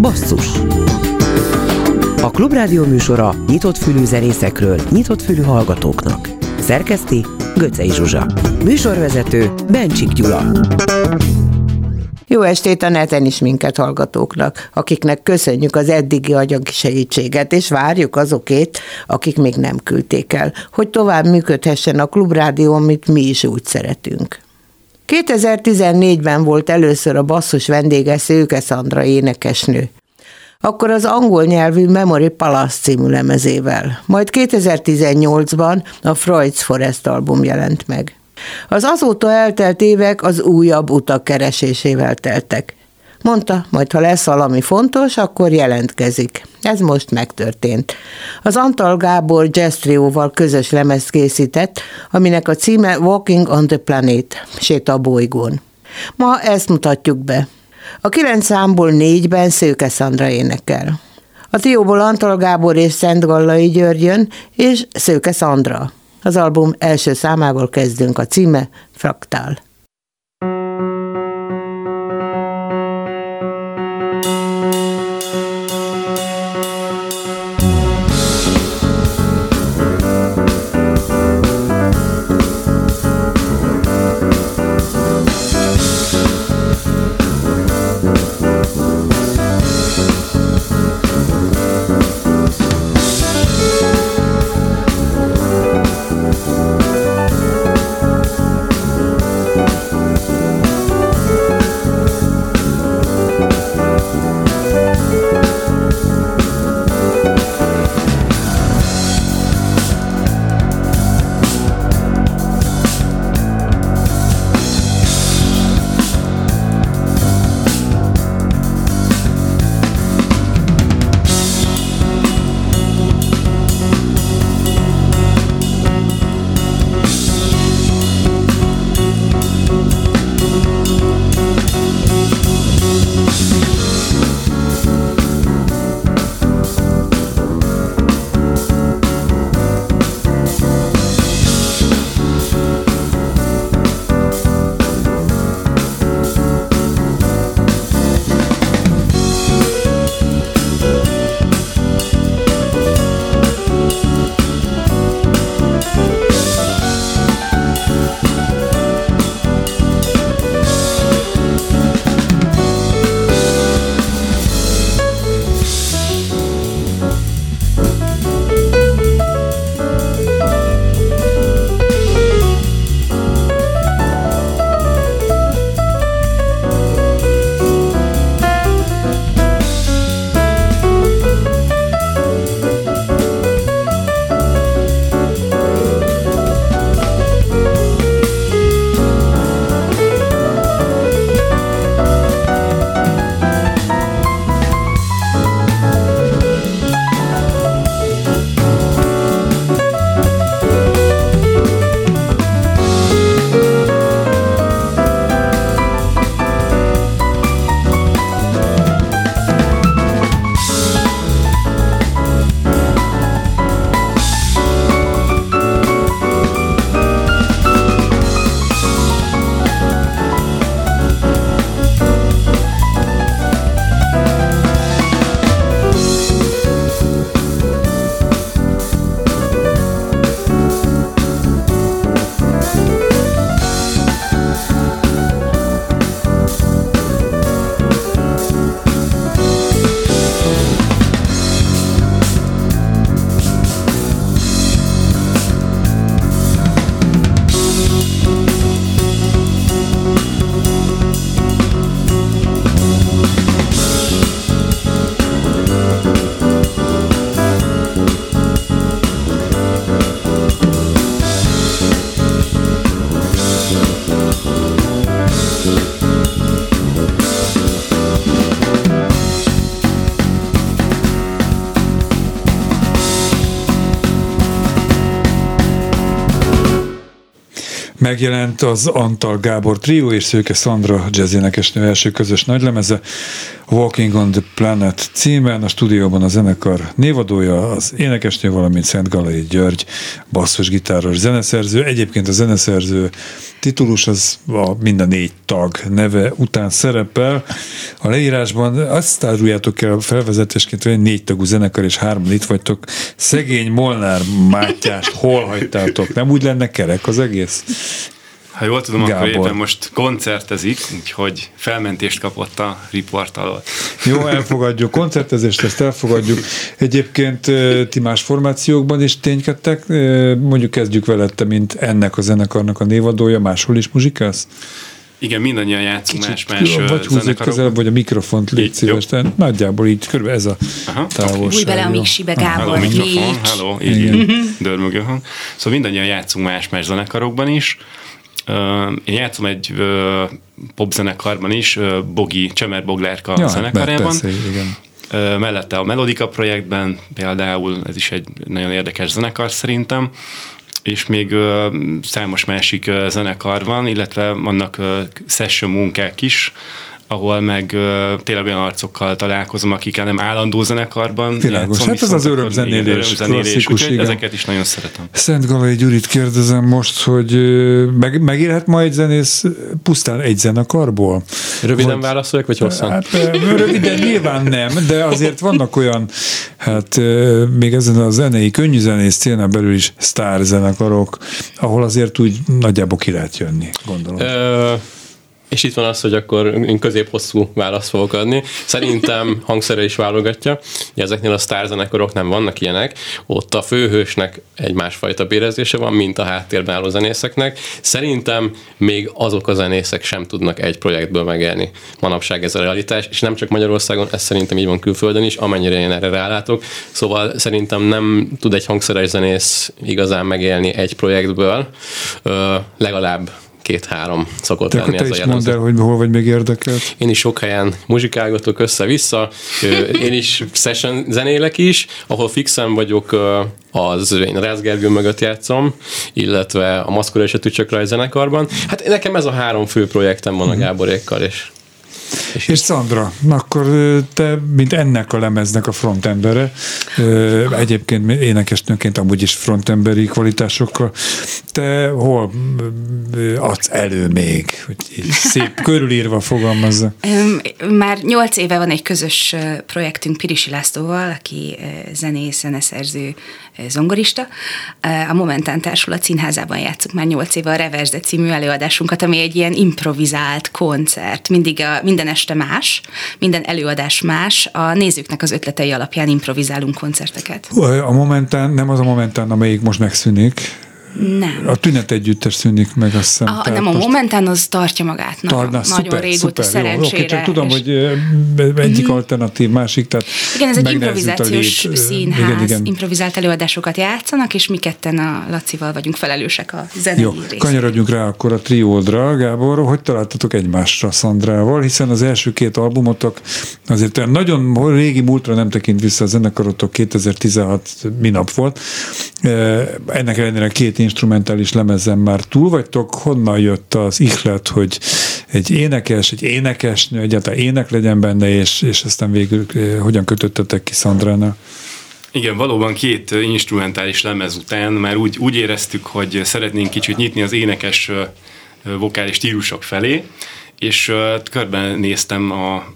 Basszus A Klubrádió műsora nyitott fülű zenészekről, nyitott fülű hallgatóknak. Szerkeszti Göcej Zsuzsa. Műsorvezető Bencsik Gyula. Jó estét a neten is minket hallgatóknak, akiknek köszönjük az eddigi anyagi segítséget, és várjuk azokét, akik még nem küldték el, hogy tovább működhessen a klubrádió, amit mi is úgy szeretünk. 2014-ben volt először a basszus vendége Szőke Szandra énekesnő. Akkor az angol nyelvű Memory Palace című lemezével. Majd 2018-ban a Freud's Forest album jelent meg. Az azóta eltelt évek az újabb utak keresésével teltek. Mondta, majd ha lesz valami fontos, akkor jelentkezik. Ez most megtörtént. Az Antal Gábor Jazz Trio-val közös lemezt készített, aminek a címe Walking on the Planet, sét a bolygón. Ma ezt mutatjuk be. A kilenc számból négyben Szőke Szandra énekel. A trióból Antal Gábor és Szent Gallai György jön, és Szőke Szandra. Az album első számával kezdünk, a címe Fraktál. Megjelent az Antal Gábor Trio és Szőke Szandra jazzénekesnő első közös nagylemeze, Walking on the Planet címen, a stúdióban a zenekar névadója, az énekesnő, valamint Szent Galai György, basszusgitáros zeneszerző. Egyébként a zeneszerző titulus az a mind a négy tag neve után szerepel. A leírásban azt áruljátok el felvezetésként, hogy négy tagú zenekar és hárman itt vagytok. Szegény Molnár Mátyást hol hagytátok? Nem úgy lenne kerek az egész? Ha jól tudom, Gábor. akkor éppen most koncertezik, úgyhogy felmentést kapott a riport alól. Jó, elfogadjuk. Koncertezést, ezt elfogadjuk. Egyébként ti más formációkban is ténykedtek. Mondjuk kezdjük veled, te, mint ennek a zenekarnak a névadója, máshol is muzsikálsz? Igen, mindannyian játszunk más-más Vagy húzzuk közelebb, vagy a mikrofont légy szíves. Nagyjából így körülbelül ez a Aha, távolság. Új bele a miksibe, Gábor. Hello, mikrofon, hello, így Igen. dörmögő hang. Szóval mindannyian játszunk más-más zenekarokban is. Én játszom egy popzenekarban is, Bogi, Csemer Boglárka ja, zenekarában. Beszélj, igen. Mellette a Melodika projektben például, ez is egy nagyon érdekes zenekar szerintem, és még számos másik zenekar van, illetve vannak session munkák is, ahol meg uh, tényleg olyan arcokkal találkozom, akikkel nem állandó zenekarban Világos, hát ez az örömzenélés, klasszikus, igen. ezeket is nagyon szeretem. Szent Galai Gyurit kérdezem most, hogy meg, megélhet ma egy zenész pusztán egy zenekarból? Röviden válaszoljak, vagy hosszan? Hát, röviden nyilván nem, de azért vannak olyan, hát még ezen a zenei, könnyű zenész célnál belül is sztár zenekarok, ahol azért úgy nagyjából ki lehet jönni, gondolom. Ö, és itt van az, hogy akkor én közép-hosszú választ fogok adni. Szerintem hangszere is válogatja. Ezeknél a sztárzenekarok nem vannak ilyenek. Ott a főhősnek egy másfajta bérezése van, mint a háttérben álló zenészeknek. Szerintem még azok a zenészek sem tudnak egy projektből megélni. Manapság ez a realitás, és nem csak Magyarországon, ez szerintem így van külföldön is, amennyire én erre rálátok. Szóval szerintem nem tud egy hangszeres zenész igazán megélni egy projektből, legalább két-három szokott Te lenni ez a mondd el, hogy hol vagy még érdekelt. Én is sok helyen muzsikálgatok össze-vissza, én is session zenélek is, ahol fixen vagyok, az én Rász Gergő mögött játszom, illetve a Maszkora és a Tücsök zenekarban. Hát nekem ez a három fő projektem van a mhm. Gáborékkal, és és, és Szandra, akkor te, mint ennek a lemeznek a frontembere, egyébként énekesnőként amúgy is frontemberi kvalitásokkal, te hol adsz elő még, hogy szép körülírva fogalmazza? Már nyolc éve van egy közös projektünk Pirisi Lászlóval, aki zenész, zeneszerző, zongorista. A Momentán Társulat színházában játszunk már nyolc éve a Reversde című előadásunkat, ami egy ilyen improvizált koncert. Mindig a, minden este más, minden előadás más. A nézőknek az ötletei alapján improvizálunk koncerteket. A Momentán, nem az a Momentán, amelyik most megszűnik, nem. A tünet együttes szűnik meg, azt hiszem. A, nem, a momentán az tartja magát. Nagyon, Tarna, nagyon szuper, régóta, szuper, szerencsére. Jó, okay, csak tudom, hogy egyik mm-hmm. alternatív, másik, tehát Igen, ez egy improvizációs színház, igen, igen. improvizált előadásokat játszanak, és mi ketten a Lacival vagyunk felelősek a zenei Jó, részére. kanyarodjunk rá akkor a triódra, Gábor, hogy találtatok egymásra Szandrával, hiszen az első két albumotok azért nagyon régi múltra nem tekint vissza a zenekarotok, 2016 minap volt. Ennek ellenére két instrumentális lemezen már túl vagytok, honnan jött az ihlet, hogy egy énekes, egy énekesnő, egyáltalán ének legyen benne, és, és aztán végül hogyan kötöttetek ki Szandránál? Igen, valóban két instrumentális lemez után már úgy, úgy éreztük, hogy szeretnénk kicsit nyitni az énekes vokális stílusok felé, és körben néztem a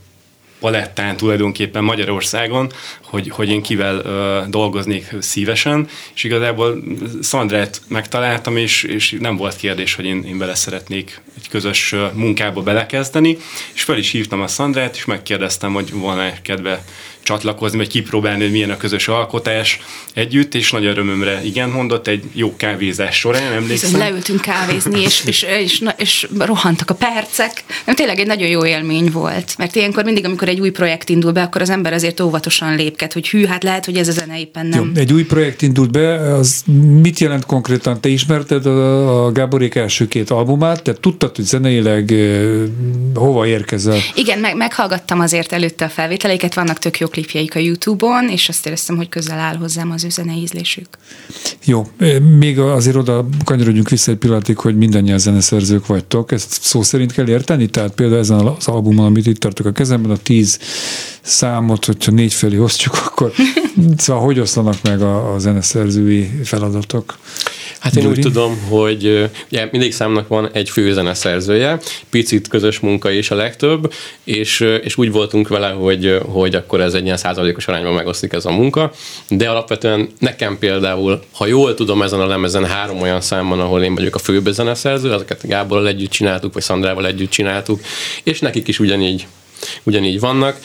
palettán tulajdonképpen Magyarországon, hogy, hogy én kivel uh, dolgoznék szívesen, és igazából Szandrát megtaláltam, és, és nem volt kérdés, hogy én, én bele szeretnék egy közös munkába belekezdeni, és fel is hívtam a Szandrát, és megkérdeztem, hogy van-e kedve csatlakozni, vagy kipróbálni, hogy milyen a közös alkotás együtt, és nagy örömömre igen mondott, egy jó kávézás során, emlékszem. Bizony, leültünk kávézni, és, és, és, és, és rohantak a percek. Nem, tényleg egy nagyon jó élmény volt, mert ilyenkor mindig, amikor egy új projekt indul be, akkor az ember azért óvatosan lépket, hogy hű, hát lehet, hogy ez a zene éppen nem. Jó, egy új projekt indult be, az mit jelent konkrétan? Te ismerted a, a Gáborék első két albumát, te tudtad, hogy zeneileg hova érkezel? Igen, meg, meghallgattam azért előtte a felvételeiket, vannak tök jó klipjeik a YouTube-on, és azt éreztem, hogy közel áll hozzám az ő zenei ízlésük. Jó, még azért oda kanyarodjunk vissza egy pillanatig, hogy mindannyian zeneszerzők vagytok. Ezt szó szerint kell érteni? Tehát például ezen az albumon, amit itt tartok a kezemben, a tíz számot, hogyha négy felé osztjuk, akkor szóval hogy oszlanak meg a, a zeneszerzői feladatok? Hát én Gyuri? úgy tudom, hogy ugye mindig számnak van egy fő zeneszerzője, picit közös munka is a legtöbb, és, és úgy voltunk vele, hogy, hogy akkor ez egy ilyen százalékos arányban megosztik ez a munka, de alapvetően nekem például, ha jól tudom, ezen a lemezen három olyan szám van, ahol én vagyok a főbb zeneszerző, ezeket Gáborral együtt csináltuk, vagy Szandrával együtt csináltuk, és nekik is ugyanígy ugyanígy vannak.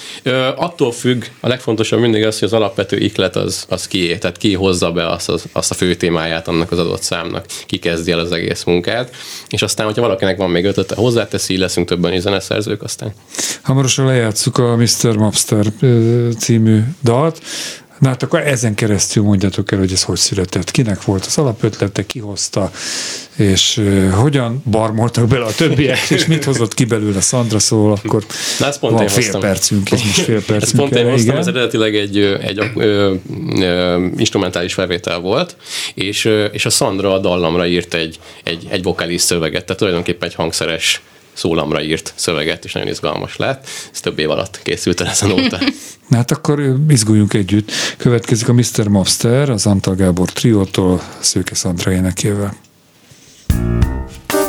Attól függ, a legfontosabb mindig az, hogy az alapvető iklet az, az kié, tehát ki hozza be azt, az, azt a fő témáját annak az adott számnak, ki kezdi el az egész munkát, és aztán, hogyha valakinek van még ötlete, hozzáteszi, leszünk többen is zeneszerzők aztán. Hamarosan lejátszuk a Mr. Mobster című dalt, Na hát akkor ezen keresztül mondjátok el, hogy ez hogy született, kinek volt az alapötlete, ki hozta, és uh, hogyan barmoltak bele a többiek, és mit hozott ki belőle Szandra, szóval akkor Na, ezt pont van fél hoztam. percünk, ez most fél percünk. Ezt pont én hoztam, ez eredetileg egy, egy ö, ö, instrumentális felvétel volt, és, és a Szandra a dallamra írt egy, egy, egy vokális szöveget, tehát tulajdonképpen egy hangszeres szólamra írt szöveget, és nagyon izgalmas lett. Ez több év alatt készült el ezen óta. Na hát akkor izguljunk együtt. Következik a Mr. Mobster, az Antal Gábor triótól, Szőke Szandra énekével. Don't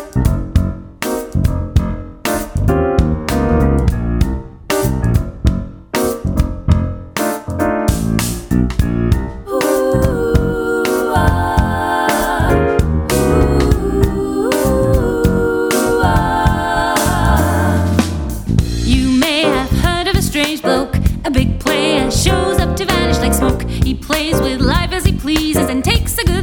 with life as he pleases and takes a good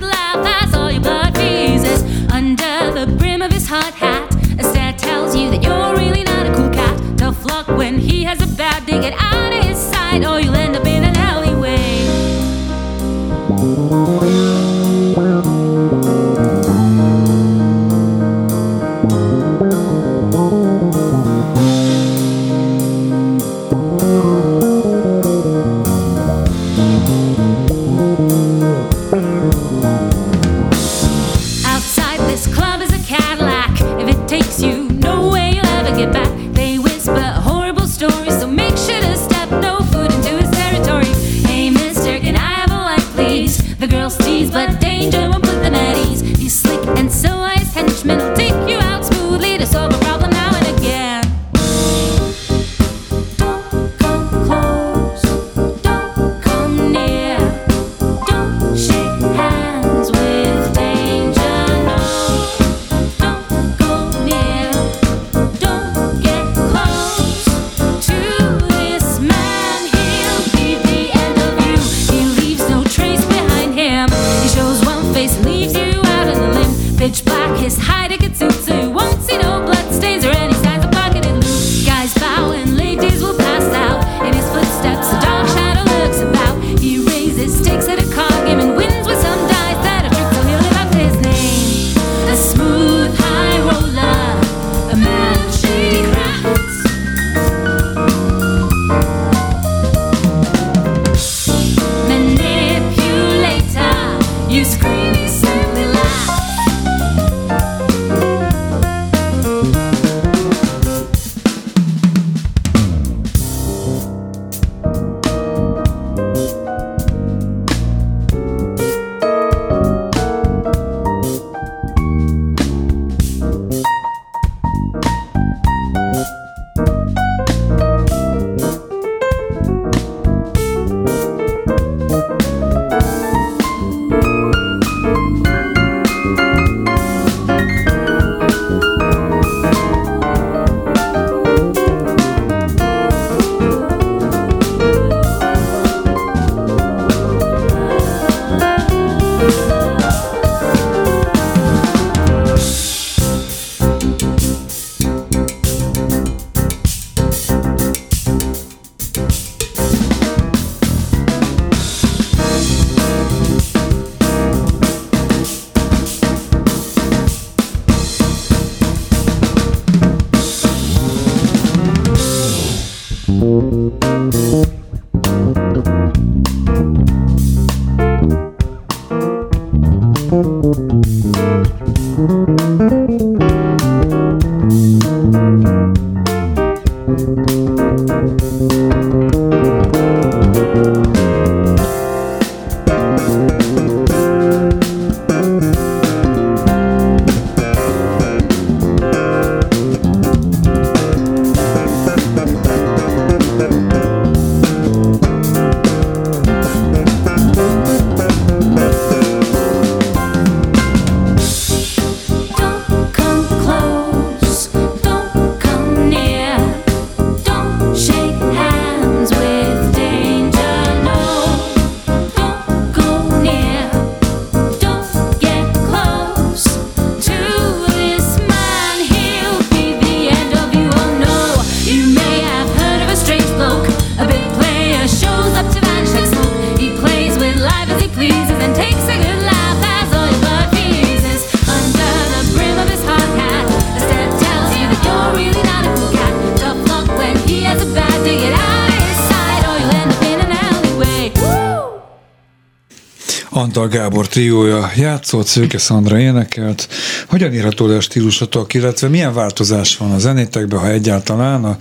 Gábor triója játszott, Szőke Szandra énekelt. Hogyan írható le a stílusotok, illetve milyen változás van a zenétekben, ha egyáltalán a,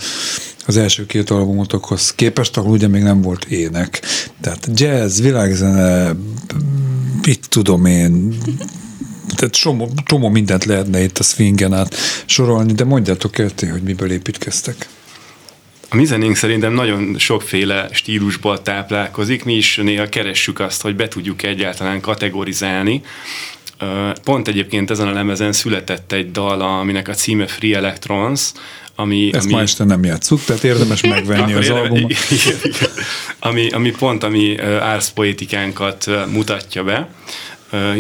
az első két albumotokhoz képest, ahol ugye még nem volt ének. Tehát jazz, világzene, mit tudom én, tehát csomó, csomó mindent lehetne itt a swingen át sorolni, de mondjátok el hogy miből építkeztek. A mi zenénk szerintem nagyon sokféle stílusból táplálkozik, mi is néha keressük azt, hogy be tudjuk egyáltalán kategorizálni. Pont egyébként ezen a lemezen született egy dal, aminek a címe Free Electrons, ami, Ezt ami ma este nem játsszuk, tehát érdemes megvenni az érdemes- albumot. igen, igen. ami, ami pont a mi árszpoetikánkat mutatja be,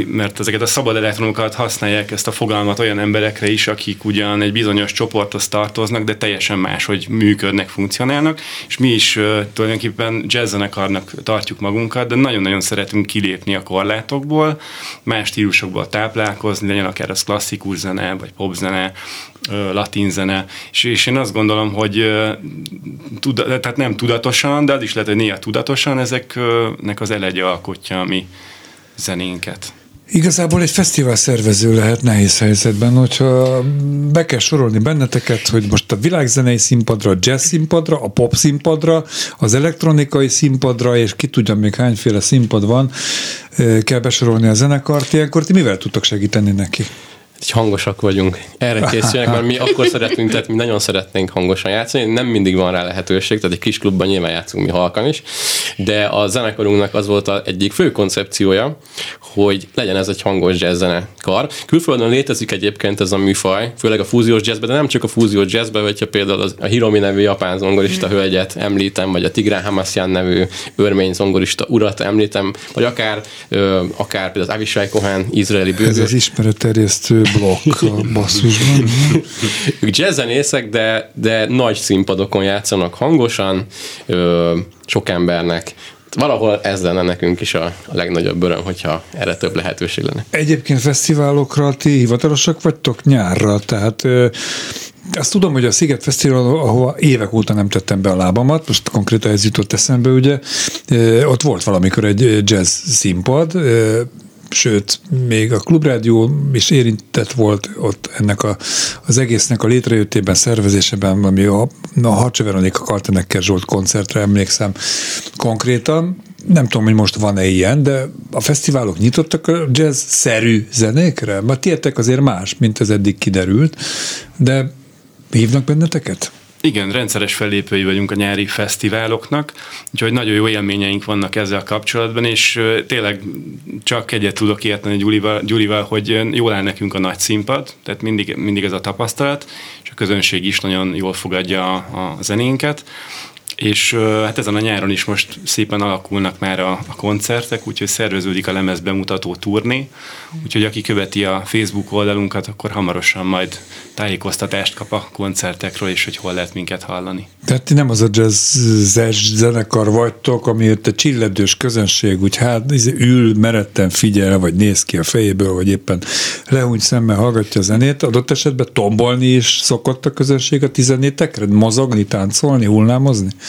mert ezeket a szabad elektronokat használják ezt a fogalmat olyan emberekre is, akik ugyan egy bizonyos csoporthoz tartoznak, de teljesen máshogy működnek, funkcionálnak, és mi is tulajdonképpen jazzzenekarnak tartjuk magunkat, de nagyon-nagyon szeretünk kilépni a korlátokból, más stílusokból táplálkozni, legyen akár az klasszikus zene, vagy popzene, latin zene, és, és én azt gondolom, hogy tuda, tehát nem tudatosan, de az is lehet, hogy néha tudatosan ezeknek az elegye alkotja a mi zenénket. Igazából egy fesztivál szervező lehet nehéz helyzetben, hogyha be kell sorolni benneteket, hogy most a világzenei színpadra, a jazz színpadra, a pop színpadra, az elektronikai színpadra, és ki tudja még hányféle színpad van, eh, kell besorolni a zenekart, ilyenkor ti mivel tudtok segíteni neki? Így hangosak vagyunk. Erre készülnek, mert mi akkor szeretünk, tehát mi nagyon szeretnénk hangosan játszani. Nem mindig van rá lehetőség, tehát egy kis klubban nyilván játszunk mi halkan is, de a zenekarunknak az volt az egyik fő koncepciója, hogy legyen ez egy hangos jazz zenekar. Külföldön létezik egyébként ez a műfaj, főleg a fúziós jazzben, de nem csak a fúziós jazzben, hogyha például a Hiromi nevű japán zongorista hölgyet említem, vagy a Tigrán Hamasyan nevű örmény zongorista urat említem, vagy akár, ö, akár például az Avishai Cohen, izraeli Ez bőgő, az ismeretterjesztő blokk a basszusban. ők jazzzenészek, de, de nagy színpadokon játszanak hangosan, ö, sok embernek. Valahol ez lenne nekünk is a, a legnagyobb öröm, hogyha erre több lehetőség lenne. Egyébként fesztiválokra ti hivatalosak vagytok nyárra, tehát ö, azt tudom, hogy a Sziget Fesztivál, ahova évek óta nem tettem be a lábamat, most konkrétan ez jutott eszembe, ugye, ö, ott volt valamikor egy jazz színpad, ö, sőt, még a klubrádió is érintett volt ott ennek a, az egésznek a létrejöttében, szervezésében, ami a, a Harcsa Veronika Kaltenekker Zsolt koncertre emlékszem konkrétan. Nem tudom, hogy most van-e ilyen, de a fesztiválok nyitottak a jazz-szerű zenékre? Mert tietek azért más, mint ez eddig kiderült, de hívnak benneteket? Igen, rendszeres fellépői vagyunk a nyári fesztiváloknak, úgyhogy nagyon jó élményeink vannak ezzel kapcsolatban, és tényleg csak egyet tudok érteni Gyurival, Gyurival, hogy jól áll nekünk a nagy színpad, tehát mindig, mindig ez a tapasztalat, és a közönség is nagyon jól fogadja a, a zenénket. És hát ezen a nyáron is most szépen alakulnak már a, a koncertek, úgyhogy szerveződik a lemez bemutató turné, úgyhogy aki követi a Facebook oldalunkat, akkor hamarosan majd tájékoztatást kap a koncertekről, és hogy hol lehet minket hallani. Tehát ti nem az a jazzes zenekar vagytok, ami ott a csilledős közönség úgy hát izé ül, meretten figyel, vagy néz ki a fejéből, vagy éppen lehúny szemmel hallgatja a zenét. Adott esetben tombolni is szokott a közönség a tizenétekre? Mozogni, táncolni, hullámozni?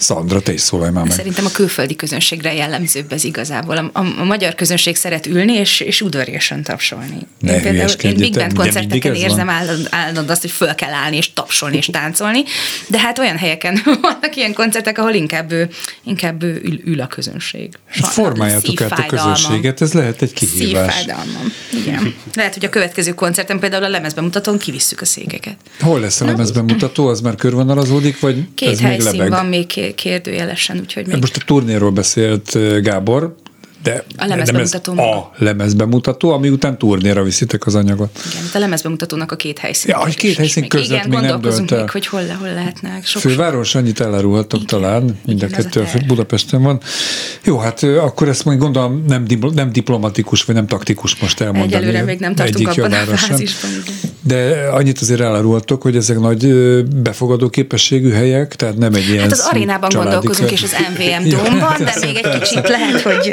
Szandra, te is szólalj már meg. Szerintem a külföldi közönségre jellemzőbb ez igazából. A, a, a magyar közönség szeret ülni és, és udvariasan tapsolni. Ne én például én Big Band koncerteken érzem állandóan állandóan azt, hogy föl kell állni és tapsolni és táncolni, de hát olyan helyeken vannak ilyen koncertek, ahol inkább, inkább ül, ül a közönség. Sajnos, Formáljátok át a közönséget, ez lehet egy kihívás. Szívfájdalmam. Igen. Lehet, hogy a következő koncerten például a lemezbemutatón kivisszük a székeket. Hol lesz a lemezben mutató, az már körvonalazódik, vagy Két ez még lebeg? van még ké- kérdőjelesen, úgyhogy még Most a turnéról beszélt Gábor, de A de lemezbemutató maga. a lemezbemutató, ami után turnéra viszitek az anyagot. Igen, itt a lemezbemutatónak a két helyszín. Ja, hogy két helyszín között igen, még nem gondolkozunk dölt el. még, hogy hol, hol lehetnek. Sok, Főváros, annyit elárulhatok talán, mind a a kettő a. Budapesten van. Jó, hát akkor ezt majd gondolom nem, nem diplomatikus, vagy nem taktikus most elmondani. Egyelőre még nem tartunk abban a fázisban. igen. De annyit azért elárulhatok, hogy ezek nagy befogadó képességű helyek, tehát nem egy ilyen Hát az arénában gondolkozunk, kör. és az MVM Ja, dómban, de még egy kicsit lehet, hogy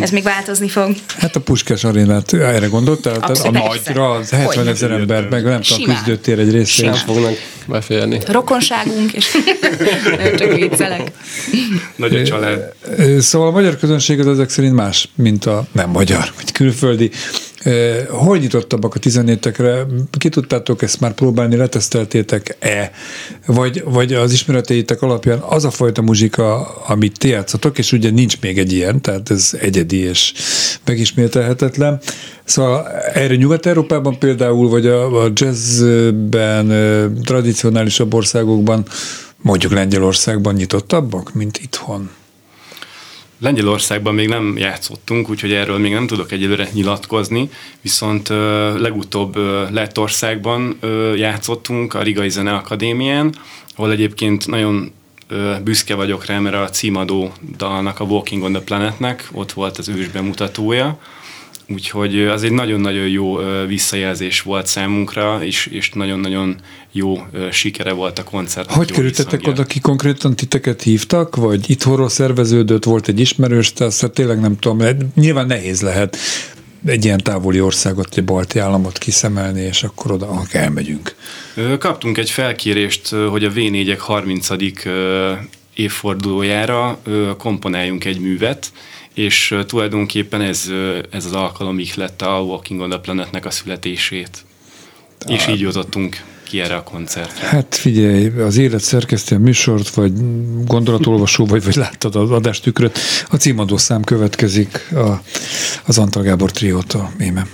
ez még változni fog. Hát a Puskás arénát, erre gondoltál? Tehát a nagyra, az 70 Hogyne. ezer ember, meg nem tudom, küzdőtér egy részén. Nem fognak beférni. Rokonságunk, és csak viccelek. Nagy a család. Szóval a magyar közönség az ezek szerint más, mint a nem magyar, vagy külföldi. Hol nyitottabbak a 14-ekre? Ki tudtátok ezt már próbálni, leteszteltétek-e? Vagy, vagy az ismereteitek alapján az a fajta muzsika, amit ti játszotok, és ugye nincs még egy ilyen, tehát ez egyedi és megismételhetetlen. Szóval erre Nyugat-Európában például, vagy a, a jazzben, tradicionálisabb országokban, mondjuk Lengyelországban nyitottabbak, mint itthon? Lengyelországban még nem játszottunk, úgyhogy erről még nem tudok egyelőre nyilatkozni, viszont ö, legutóbb ö, Lettországban ö, játszottunk a Rigai Zene Akadémián, ahol egyébként nagyon ö, büszke vagyok rá, mert a címadó dalnak, a Walking on the Planetnek ott volt az ős bemutatója, Úgyhogy az egy nagyon-nagyon jó visszajelzés volt számunkra, és, és nagyon-nagyon jó sikere volt a koncert. Hogy kerültetek oda, ki konkrétan titeket hívtak, vagy itthonról szerveződött, volt egy ismerős, tehát tényleg nem tudom, nyilván nehéz lehet egy ilyen távoli országot, egy balti államot kiszemelni, és akkor oda ahol elmegyünk. Kaptunk egy felkérést, hogy a V4-ek 30. ö, évfordulójára komponáljunk egy művet, és tulajdonképpen ez, ez az alkalom lett a Walking on the Planetnek a születését. És így jutottunk ki erre a koncertre. Hát figyelj, az élet szerkeszti a műsort, vagy gondolatolvasó, vagy, vagy láttad az adástükröt. A címadó szám következik a, az Antal Gábor triótól, íme.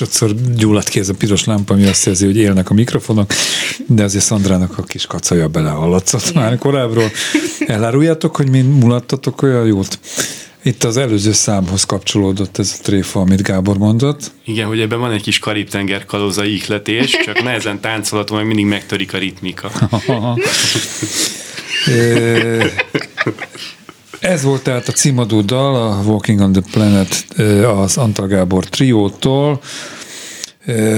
Másodszor gyulladt ki ez a piros lámpa, ami azt jelzi, hogy élnek a mikrofonok, de azért Szandrának a kis kacaja belehallatszott már korábbról. Eláruljátok, hogy mi mulattatok olyan jót? Itt az előző számhoz kapcsolódott ez a tréfa, amit Gábor mondott. Igen, hogy ebben van egy kis karib-tenger kalózai ihletés, csak nehezen táncolhatom, meg mindig megtörik a ritmika. Ez volt tehát a címadó dal, a Walking on the Planet ö, az Antal Gábor triótól, ö,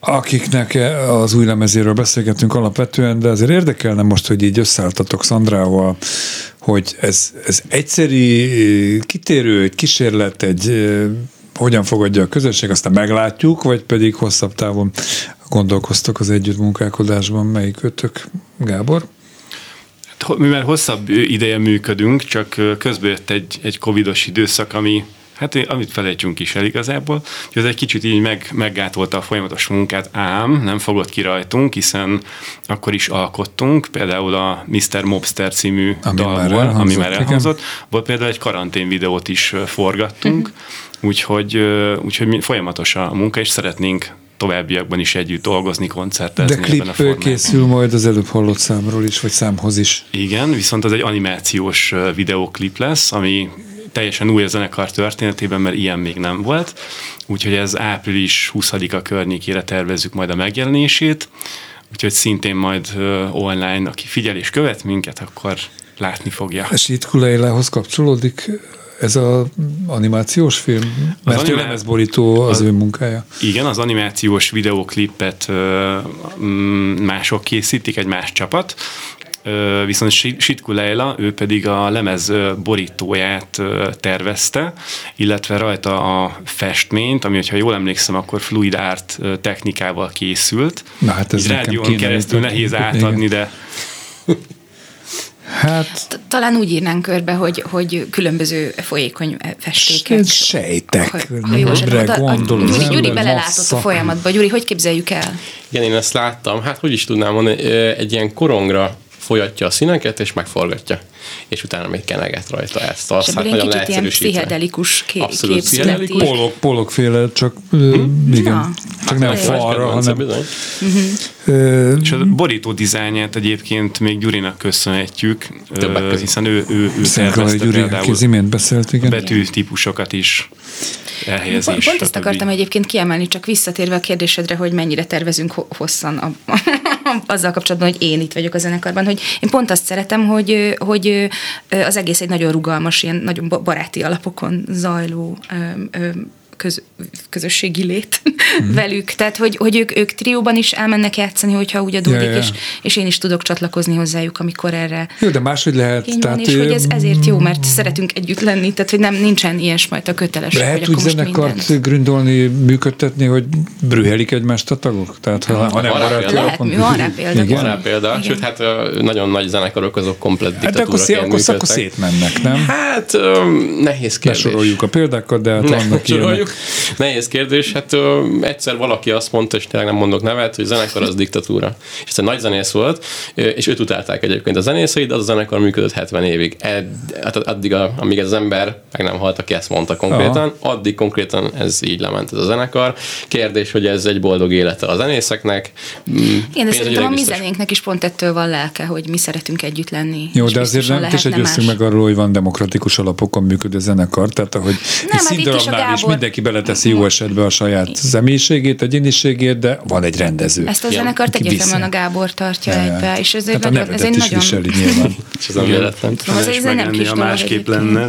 akiknek az új lemezéről beszélgetünk alapvetően, de azért érdekelne most, hogy így összeálltatok Szandrával, hogy ez, ez egyszeri, kitérő, egy kísérlet, egy hogyan fogadja a közösség, aztán meglátjuk, vagy pedig hosszabb távon gondolkoztok az együttmunkálkodásban, melyik ötök, Gábor? Hát, mivel hosszabb ideje működünk, csak közben jött egy, egy covidos időszak, ami Hát amit felejtjünk is el igazából, hogy ez egy kicsit így meg, meggátolta a folyamatos munkát, ám nem fogott ki rajtunk, hiszen akkor is alkottunk, például a Mr. Mobster című Ami már dalból, elhangzott, ami már elhangzott, volt például egy karantén videót is forgattunk, úgyhogy, ö, úgyhogy mi- folyamatos a munka, és szeretnénk továbbiakban is együtt dolgozni, koncertezni De ebben klip formában. készül majd az előbb hallott számról is, vagy számhoz is. Igen, viszont az egy animációs videóklip lesz, ami teljesen új a zenekar történetében, mert ilyen még nem volt. Úgyhogy ez április 20-a környékére tervezzük majd a megjelenését. Úgyhogy szintén majd online, aki figyel és követ minket, akkor látni fogja. A Sitkulejlához kapcsolódik ez az animációs film? Mert animá- tőlem ez borító az, az- ő munkája. Igen, az animációs videóklipet ö, mm, mások készítik, egy más csapat, viszont Si- Sitku Leila, ő pedig a lemez borítóját tervezte, illetve rajta a festményt, ami, hogyha jól emlékszem, akkor fluid art technikával készült. Na, hát ez Így rádión keresztül nehéz igen. átadni, de Hát, Talán úgy írnánk körbe, hogy, hogy különböző folyékony festékek. ez sejtek, Ha, ha jól sejtem, mire oda- a- gondol az Gyuri, Gyuri belelátott a folyamatba. Gyuri, hogy képzeljük el? Igen, én ezt láttam. Hát hogy is tudnám mondani, egy ilyen korongra folyatja a színeket, és megforgatja. És utána még keneget rajta ezt. Azt hát egy nagyon kicsit ilyen leegyszerűsítve. pszichedelikus ké- Abszolút kép születik. pszichedelikus. Polok, polokféle, csak ö, igen, Na. csak nem Hát, falra, hanem bizony. ö, És a borító dizájnját egyébként még Gyurinak köszönhetjük, Többek között. hiszen ő, ő, ő Szentlai tervezte Gyuri, például az imént beszélt, igen. betű típusokat is elhelyezés. Pont, pont ezt akartam egyébként kiemelni, csak visszatérve a kérdésedre, hogy mennyire tervezünk ho- hosszan a, azzal kapcsolatban, hogy én itt vagyok a zenekarban, hogy én pont azt szeretem, hogy, hogy az egész egy nagyon rugalmas, ilyen nagyon ba- baráti alapokon zajló köz, közösségi lét Mhm. velük. Tehát, hogy, hogy ők, ők trióban is elmennek játszani, hogyha úgy adódik, Ja, ja. És, és én is tudok csatlakozni hozzájuk, amikor erre Jó, de máshogy lehet. Így van, és hogy ez ezért jó, mert szeretünk együtt lenni, tehát hogy nem nincsen ilyesfajta kötelesség, Lehet úgy zenekart mindent. gründolni, működtetni, hogy brühelik egymást a tagok? Tehát ha, ha nem Van rá baráti példa. Lehet, alapon- van rá példa. Igen? Van rá példa, Igen. sőt, hát nagyon nagy zenekarok azok komplet Hát akkor, szé, akkor, akkor szétmennek, nem? Hát ö, nehéz kérdés. Besoroljuk a példákat, de hát vannak ilyenek. Nehéz kérdés. Hát ö, egyszer valaki azt mondta, és tényleg nem mondok nevet, hogy zenekar az diktatúra. És ez egy nagy zenész volt, és őt utálták egyébként a zenészei, de az a zenekar működött 70 évig. Ed, hát addig, a, amíg ez az ember meg nem halt, aki ezt mondta konkrétan, addig konkrétan ez így lement ez a zenekar. Kérdés, hogy ez egy boldog élete a zenészeknek. Igen, de szerintem a mi zenénknek is pont ettől van lelke, hogy mi szeretünk együtt lenni. Jó, de azért nem is más. meg arról, hogy van demokratikus alapokon működő zenekar, tehát ahogy egy hát itt is a színdarabnál is Gábor- mindenki beleteszi jó esetben a saját személyiségét, egyéniségét, de van egy rendező. Ezt a zenekart ki egyértelműen a. Gábor tartja Ja, egybe, és ez egy Hát a nagyon, ez egy is nagyon... viseli nyilván. És ez nem véletlen. Az Feles egy nem kis másképp lenne.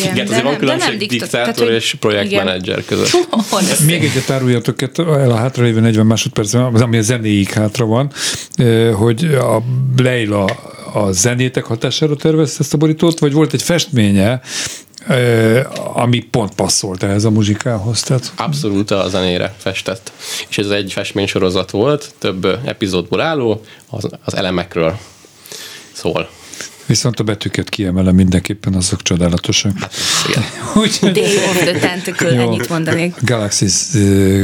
Igen, de azért van különbség diktátor és projektmenedzser között. Még egyet áruljatok el a hátralévő 40 másodpercben, az, ami a zenéig hátra van, hogy a Leila a zenétek hatására tervezte ezt a borítót, vagy volt egy festménye, ami pont passzolt ehhez a muzsikához. Tehát Abszolút a zenére festett. És ez egy festménysorozat volt, több epizódból álló, az, az elemekről szól. viszont a betűket kiemelem mindenképpen, azok csodálatosak. Igen. Úgyhogy Day of the Tentacle, Jó. ennyit mondanék. Galaxis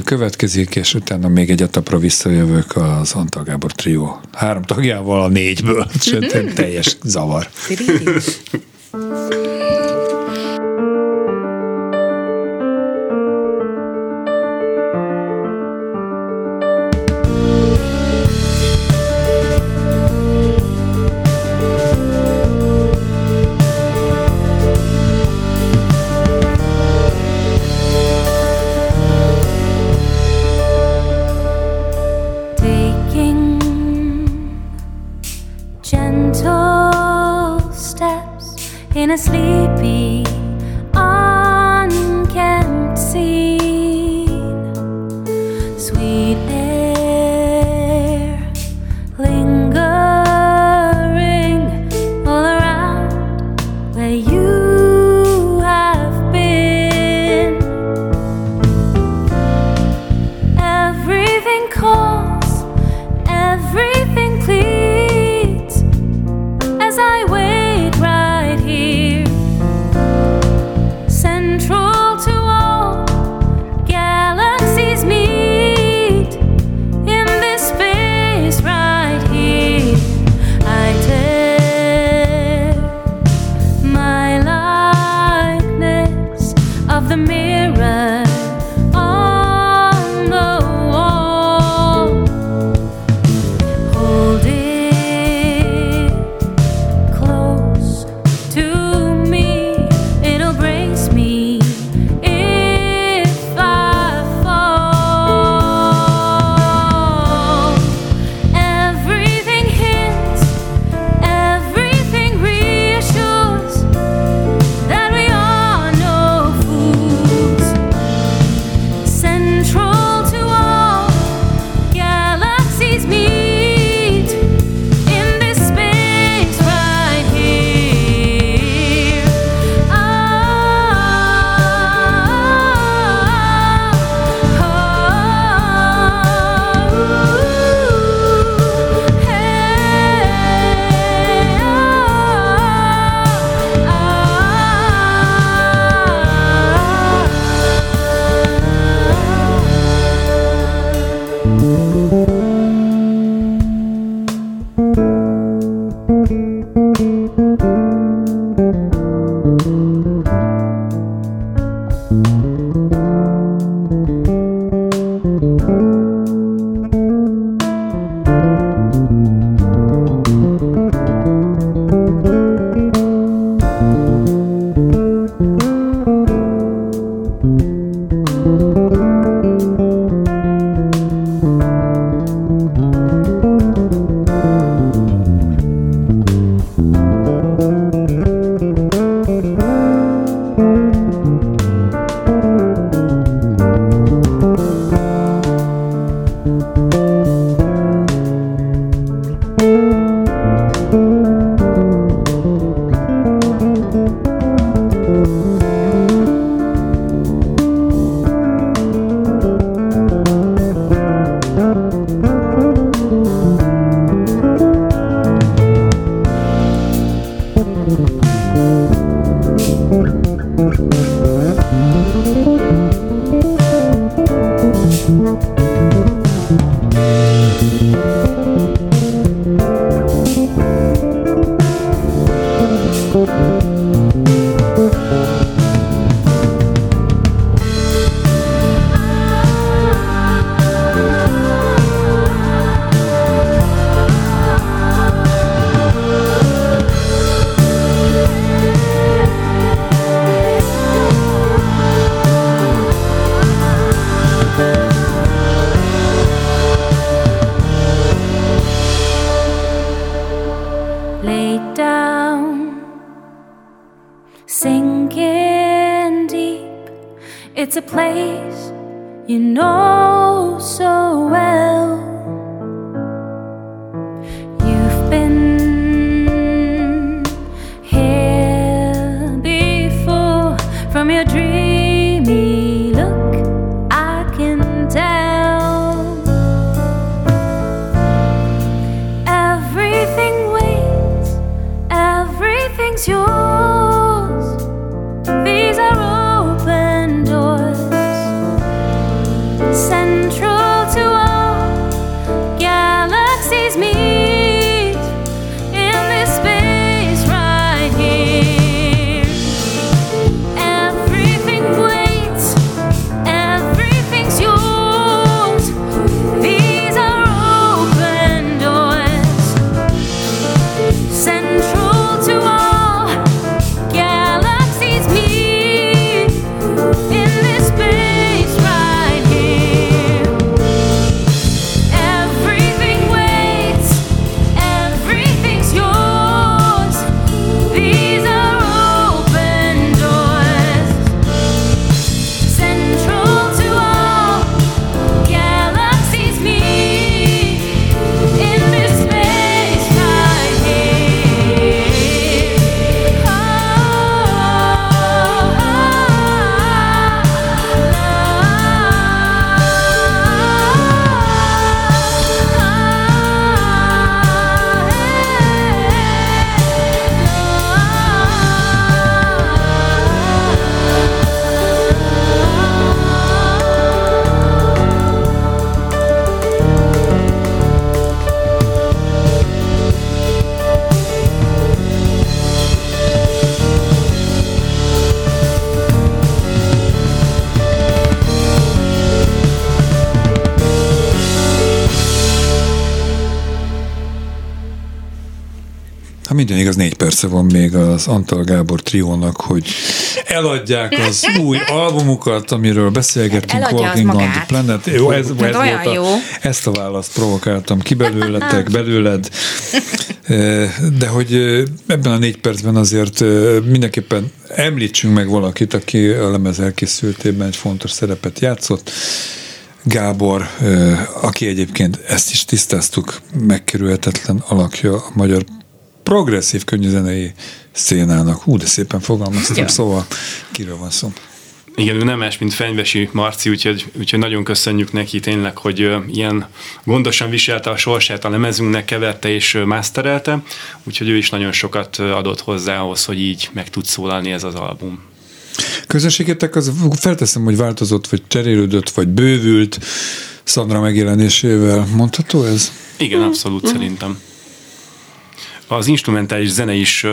következik, és utána még egy etapra visszajövök az Antal Gábor trió három tagjával a négyből. Sőt, teljes zavar. Ha minden igaz, négy perce van még az Antal Gábor triónak, hogy eladják az új albumukat, amiről beszélgettünk, Eladja Walking on the. Planet. Jó, ez, ez Hát olyan volt a, jó. ezt a választ provokáltam ki belőletek, belőled. De hogy ebben a négy percben azért mindenképpen említsünk meg valakit, aki a lemez elkészültében egy fontos szerepet játszott. Gábor, aki egyébként ezt is tisztáztuk, megkerülhetetlen alakja a magyar progresszív könnyűzenei szénának. Hú, de szépen fogalmaztam, Ja. szóval kiről van szó. Igen, ő nem más, mint Fenyvesi Marci, úgyhogy, úgyhogy nagyon köszönjük neki tényleg, hogy ö, ilyen gondosan viselte a sorsát a lemezünknek, keverte és ö, masterelte, úgyhogy ő is nagyon sokat adott hozzá ahhoz, hogy így meg tud szólalni ez az album. Közönségetek az felteszem, hogy változott, vagy cserélődött, vagy bővült Szandra megjelenésével. Mondható ez? Igen, abszolút szerintem. Az instrumentális zene is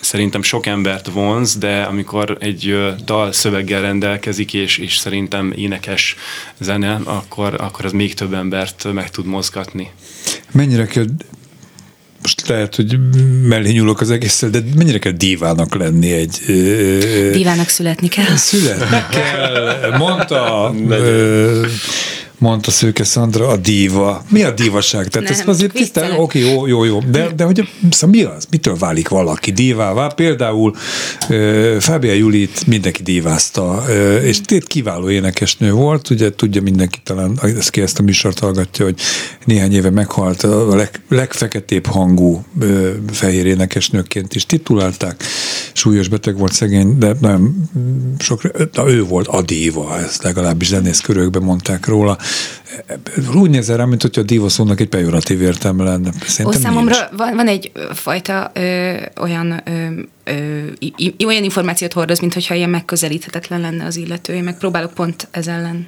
szerintem sok embert vonz, de amikor egy dal szöveggel rendelkezik, és, és szerintem énekes zene, akkor, akkor az még több embert meg tud mozgatni. Mennyire kell most lehet, hogy mellé nyúlok az egésszel, de mennyire kell dívának lenni egy... Divának születni kell. Születni kell, mondta, ö, mondta Szőke Szandra, a díva. Mi a dívaság? Tehát Nem, ezt azért tisztán, oké, jó, jó, jó. De, de hogy szóval mi az? Mitől válik valaki dívává? Például ö, Fábia Julit mindenki dívázta, ö, és tét kiváló énekesnő volt, ugye tudja mindenki talán, aki ezt a műsort hallgatja, hogy néhány éve meghalt a leg, legfeketébb hangú ö, fehér énekesnőként is titulálták. Súlyos beteg volt szegény, de nem sok, na, ő volt a díva, ezt legalábbis zenész körökben mondták róla. Úgy nézel rá, mint hogyha a díva szónak egy pejoratív értelme lenne. Ó, Szerintem számomra nincs. van, van egy fajta ö, olyan ö, ö, i, olyan információt hordoz, mint hogyha ilyen megközelíthetetlen lenne az illető. Én megpróbálok pont ez ellen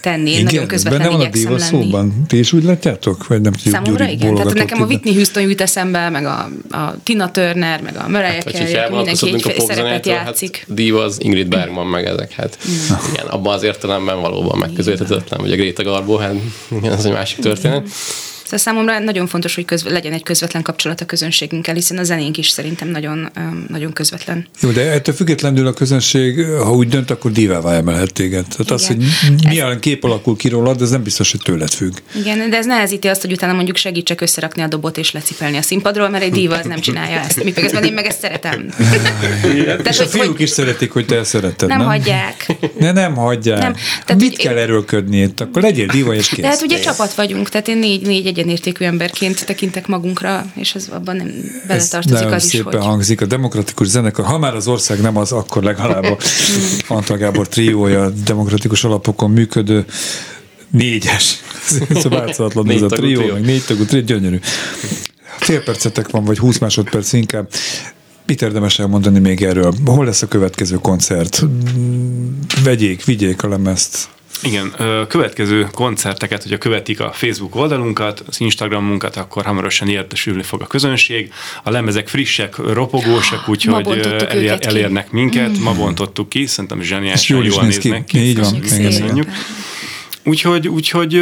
tenni. Én nagyon közvetlen benne van a lenni. szóban. Ti is úgy látjátok? Vagy nem tudjuk, Számomra igen. Tehát nekem a. Whitney Houston jut eszembe, meg a, a Tina Turner, meg a Mariah Hát, Carey, aki mindenki egy szerepet játszik. hát Diva az Ingrid Bergman meg ezek, hát igen, abban az értelemben valóban megközelíthetetlen, vagy a Greta Garbo, hát igen, ez egy másik történet. Szóval számomra nagyon fontos, hogy közve, legyen egy közvetlen kapcsolat a közönségünkkel, hiszen a zenénk is szerintem nagyon, nagyon közvetlen. Jó, de ettől függetlenül a közönség, ha úgy dönt, akkor divává emelhet téged. Tehát az, hogy Igen. milyen kép alakul ki rólad, ez nem biztos, hogy tőled függ. Igen, de ez nehezíti azt, hogy utána mondjuk segítsek összerakni a dobot és lecipelni a színpadról, mert egy díva az nem csinálja ezt. Mi közben én meg ezt szeretem. Tehát, És a hogy- fiúk is szeretik, hogy te ezt szereted, Nem nem? hagyják. Ne, nem hagyják. Nem. Tehát, Mit hogy kell erőlködni itt? Akkor legyél diva és kész. De hát ugye csapat vagyunk, tehát én négy, négy egyenértékű emberként tekintek magunkra, és ez abban nem Ez beletartozik az is, szépen hogy... hangzik. A demokratikus zenekar, ha már az ország nem az, akkor legalább a Antal Gábor triója demokratikus alapokon működő négyes. Ez változatlan ez Négy a tagú trió, trió. meg négy tagú trió, gyönyörű. Fél percetek van, vagy 20 másodperc inkább. Mit érdemes elmondani még erről? Hol lesz a következő koncert? Vegyék, vigyék a lemezt. Igen, következő koncerteket, hogyha követik a Facebook oldalunkat, az Instagramunkat, akkor hamarosan értesülni fog a közönség. A lemezek frissek, ropogósak, úgyhogy elér, őket ki. elérnek minket. Ma bontottuk ki, szerintem És zseniálisan jól jól néz ki. néznek ki. Így van. Köszönjük Úgyhogy, úgyhogy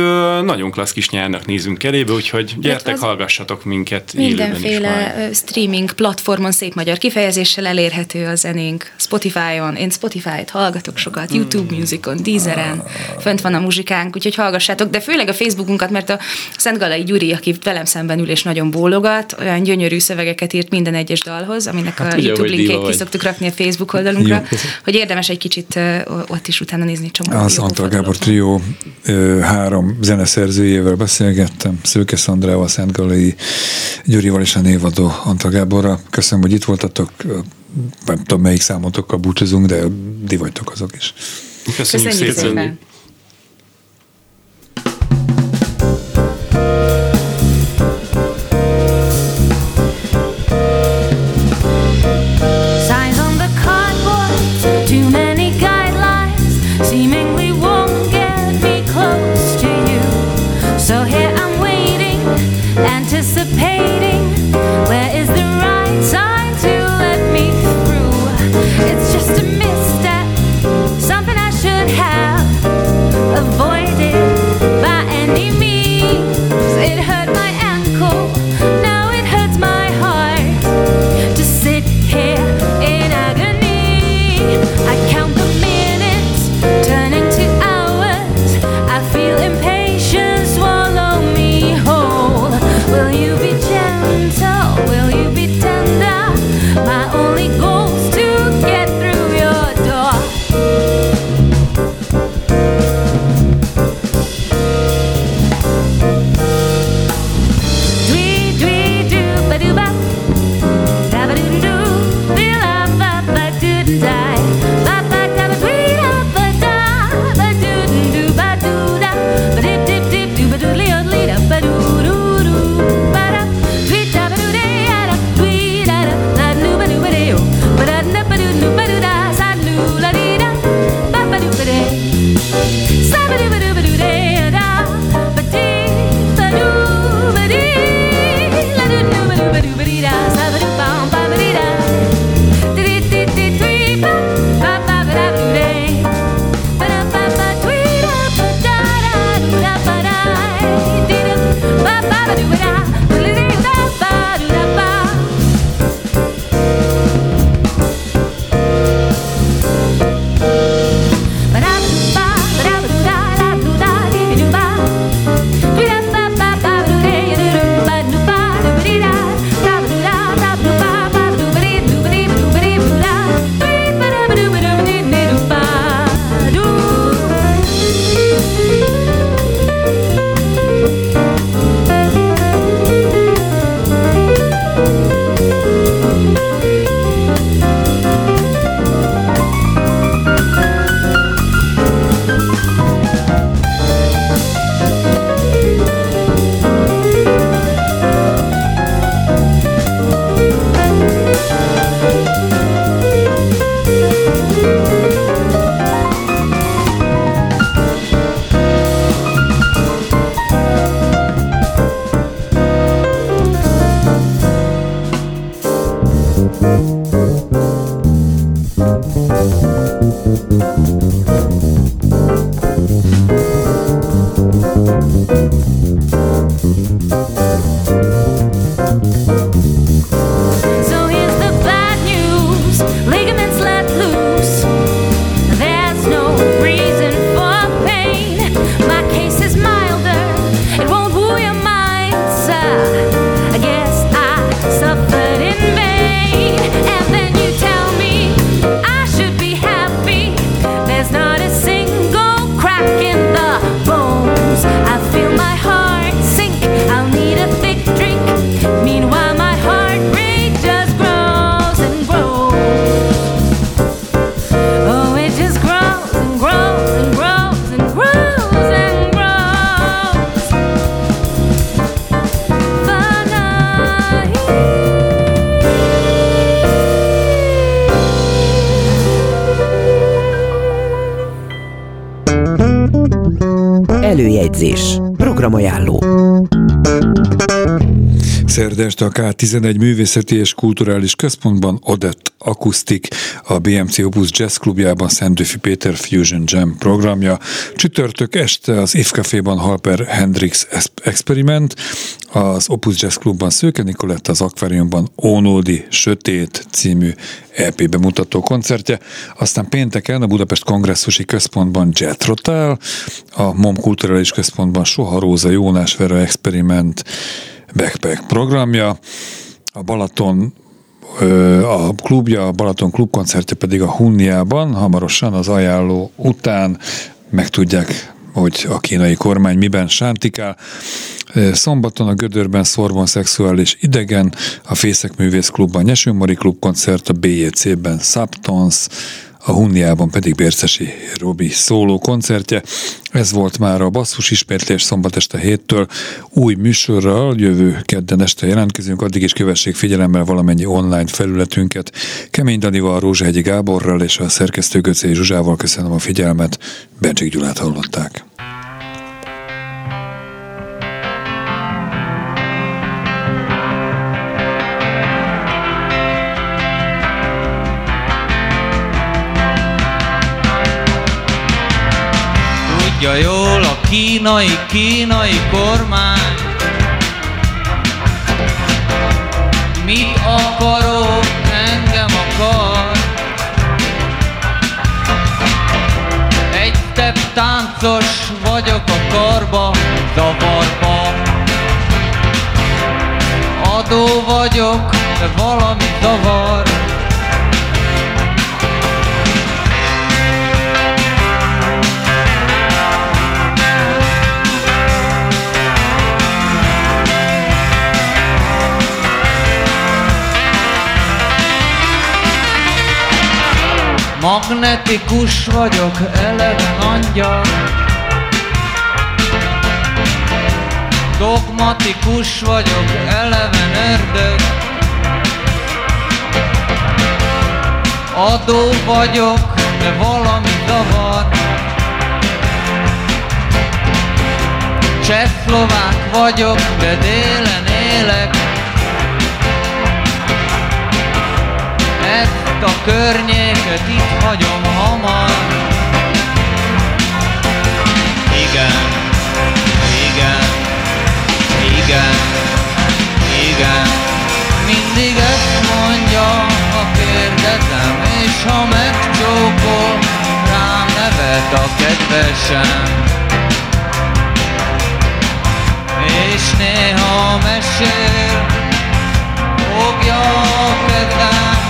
nagyon klassz kis nyárnak nézünk elébe, úgyhogy gyertek, az hallgassatok minket Mindenféle streaming platformon szép magyar kifejezéssel elérhető a zenénk. Spotify-on, én Spotify-t hallgatok sokat, YouTube Musicon, Deezeren, fönt van a muzsikánk, úgyhogy hallgassátok, de főleg a Facebookunkat, mert a Szent Galai Gyuri, aki velem szemben ül és nagyon bólogat, olyan gyönyörű szövegeket írt minden egyes dalhoz, aminek a Hát ugye, YouTube linkjét ki szoktuk rakni a Facebook oldalunkra, Jó. hogy érdemes egy kicsit ott is utána nézni csomó Az Antal Gábor trió ö, három zeneszerzőjével beszélgettem, Szőke Szandrával, Szent Galai Gyurival és a névadó Antal Gáborra. Köszönöm, hogy itt voltatok. Nem tudom, melyik számotokkal búcsúzunk, de ti vagytok azok is. Köszönjük, Köszönjük szépen. szépen! mim. Előjegyzés. Programajánló. Szerda este a K11 Művészeti és Kulturális Központban Odett Akusztik, a BMC Opus Jazz Klubjában Szentőfi Péter Fusion Jam programja. Csütörtök este az If Caféban Halper Hendrix Experiment, az Opus Jazz Klubban Szőke Nikolett, az Akváriumban Ónódi Sötét című EP bemutató koncertje, aztán pénteken a Budapest Kongresszusi Központban Jet Rotal, a MOM Kulturális Központban Soha Róza Jónás Vera Experiment Backpack programja, a Balaton a klubja, a Balaton klubkoncertje pedig a Hunniában, hamarosan az ajánló után megtudják, hogy a kínai kormány miben sántikál. Szombaton a Gödörben Szorbon Szexuális Idegen, a Fészek Művész Klubban Nyeső Mari klubkoncert, a BJC-ben Subtons, a Hunniában pedig Bércesi Robi szóló koncertje. Ez volt már a basszus ismétlés szombat este héttől. Új műsorral jövő kedden este jelentkezünk, addig is kövessék figyelemmel valamennyi online felületünket. Kemény Danival, Rózsahegyi Gáborral és a szerkesztő Göcé Zsuzsával köszönöm a figyelmet. Bencsik Gyulát hallották. Tudja jól a kínai, kínai kormány. Mit akarok, engem akar? Egy step táncos vagyok a karba, zavarba. Adó vagyok, de valami zavar Magnetikus vagyok, eleven angyal. Dogmatikus vagyok, eleven ördög. Adó vagyok, de valami zavar. Csehszlovák vagyok, de délen élek Ezt a környéket itt hagyom hamar. Igen, igen, igen, igen. Mindig ezt mondja, ha kérdezem És ha megcsókol, rám nevet a kedvesem. És néha mesél, fogja a kezem